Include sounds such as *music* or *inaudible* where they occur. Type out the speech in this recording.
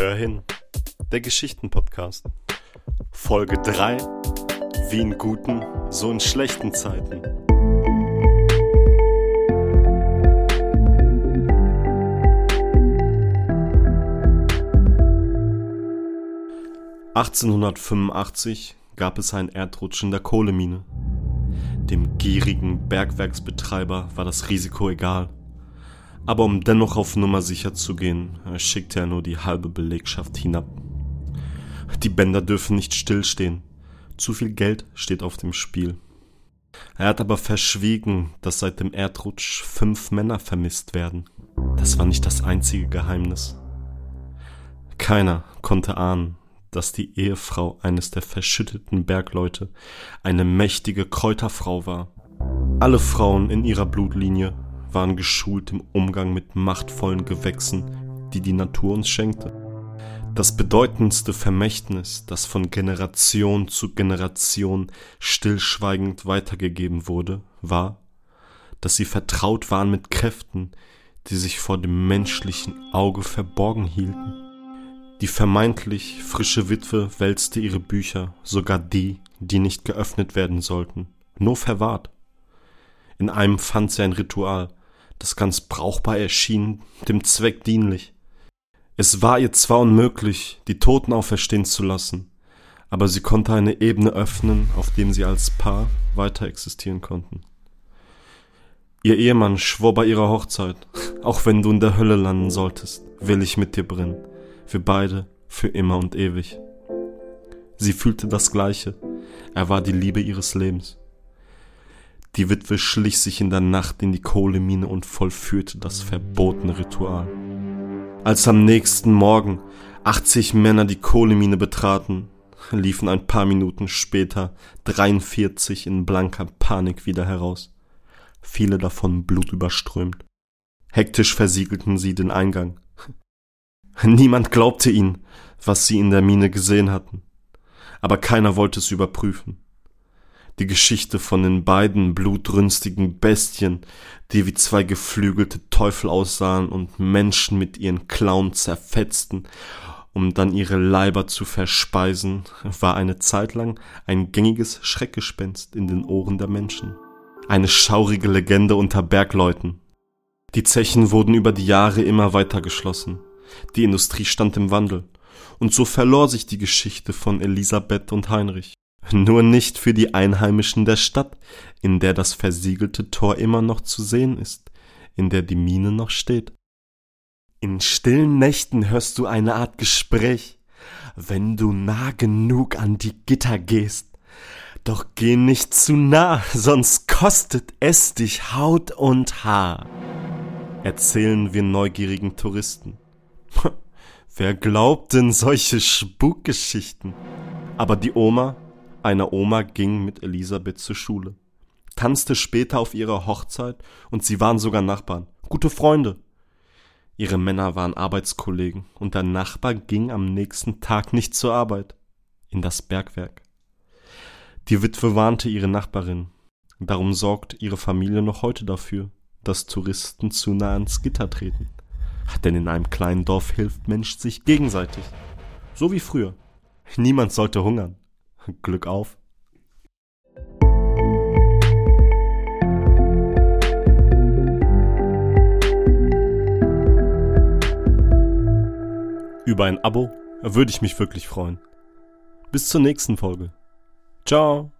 Hör hin, der Geschichtenpodcast. Folge 3. Wie in guten, so in schlechten Zeiten. (1885) gab es einen Erdrutsch in der Kohlemine. Dem gierigen Bergwerksbetreiber war das Risiko egal. Aber um dennoch auf Nummer sicher zu gehen, schickte er nur die halbe Belegschaft hinab. Die Bänder dürfen nicht stillstehen. Zu viel Geld steht auf dem Spiel. Er hat aber verschwiegen, dass seit dem Erdrutsch fünf Männer vermisst werden. Das war nicht das einzige Geheimnis. Keiner konnte ahnen, dass die Ehefrau eines der verschütteten Bergleute eine mächtige Kräuterfrau war. Alle Frauen in ihrer Blutlinie waren geschult im Umgang mit machtvollen Gewächsen, die die Natur uns schenkte. Das bedeutendste Vermächtnis, das von Generation zu Generation stillschweigend weitergegeben wurde, war, dass sie vertraut waren mit Kräften, die sich vor dem menschlichen Auge verborgen hielten. Die vermeintlich frische Witwe wälzte ihre Bücher, sogar die, die nicht geöffnet werden sollten, nur verwahrt. In einem fand sie ein Ritual, das ganz brauchbar erschien, dem Zweck dienlich. Es war ihr zwar unmöglich, die Toten auferstehen zu lassen, aber sie konnte eine Ebene öffnen, auf dem sie als Paar weiter existieren konnten. Ihr Ehemann schwor bei ihrer Hochzeit, auch wenn du in der Hölle landen solltest, will ich mit dir brennen, für beide, für immer und ewig. Sie fühlte das Gleiche, er war die Liebe ihres Lebens. Die Witwe schlich sich in der Nacht in die Kohlemine und vollführte das verbotene Ritual. Als am nächsten Morgen 80 Männer die Kohlemine betraten, liefen ein paar Minuten später 43 in blanker Panik wieder heraus, viele davon blutüberströmt. Hektisch versiegelten sie den Eingang. Niemand glaubte ihnen, was sie in der Mine gesehen hatten, aber keiner wollte es überprüfen die Geschichte von den beiden blutrünstigen Bestien, die wie zwei geflügelte Teufel aussahen und Menschen mit ihren Klauen zerfetzten, um dann ihre Leiber zu verspeisen, war eine Zeit lang ein gängiges Schreckgespenst in den Ohren der Menschen. Eine schaurige Legende unter Bergleuten. Die Zechen wurden über die Jahre immer weiter geschlossen. Die Industrie stand im Wandel. Und so verlor sich die Geschichte von Elisabeth und Heinrich. Nur nicht für die Einheimischen der Stadt, in der das versiegelte Tor immer noch zu sehen ist, in der die Mine noch steht. In stillen Nächten hörst du eine Art Gespräch, wenn du nah genug an die Gitter gehst. Doch geh nicht zu nah, sonst kostet es dich Haut und Haar. Erzählen wir neugierigen Touristen. *laughs* Wer glaubt denn solche Spukgeschichten? Aber die Oma eine Oma ging mit Elisabeth zur Schule, tanzte später auf ihrer Hochzeit und sie waren sogar Nachbarn, gute Freunde. Ihre Männer waren Arbeitskollegen und der Nachbar ging am nächsten Tag nicht zur Arbeit, in das Bergwerk. Die Witwe warnte ihre Nachbarin, darum sorgt ihre Familie noch heute dafür, dass Touristen zu nah ans Gitter treten. Denn in einem kleinen Dorf hilft Mensch sich gegenseitig. So wie früher. Niemand sollte hungern. *laughs* Glück auf. Über ein Abo würde ich mich wirklich freuen. Bis zur nächsten Folge. Ciao.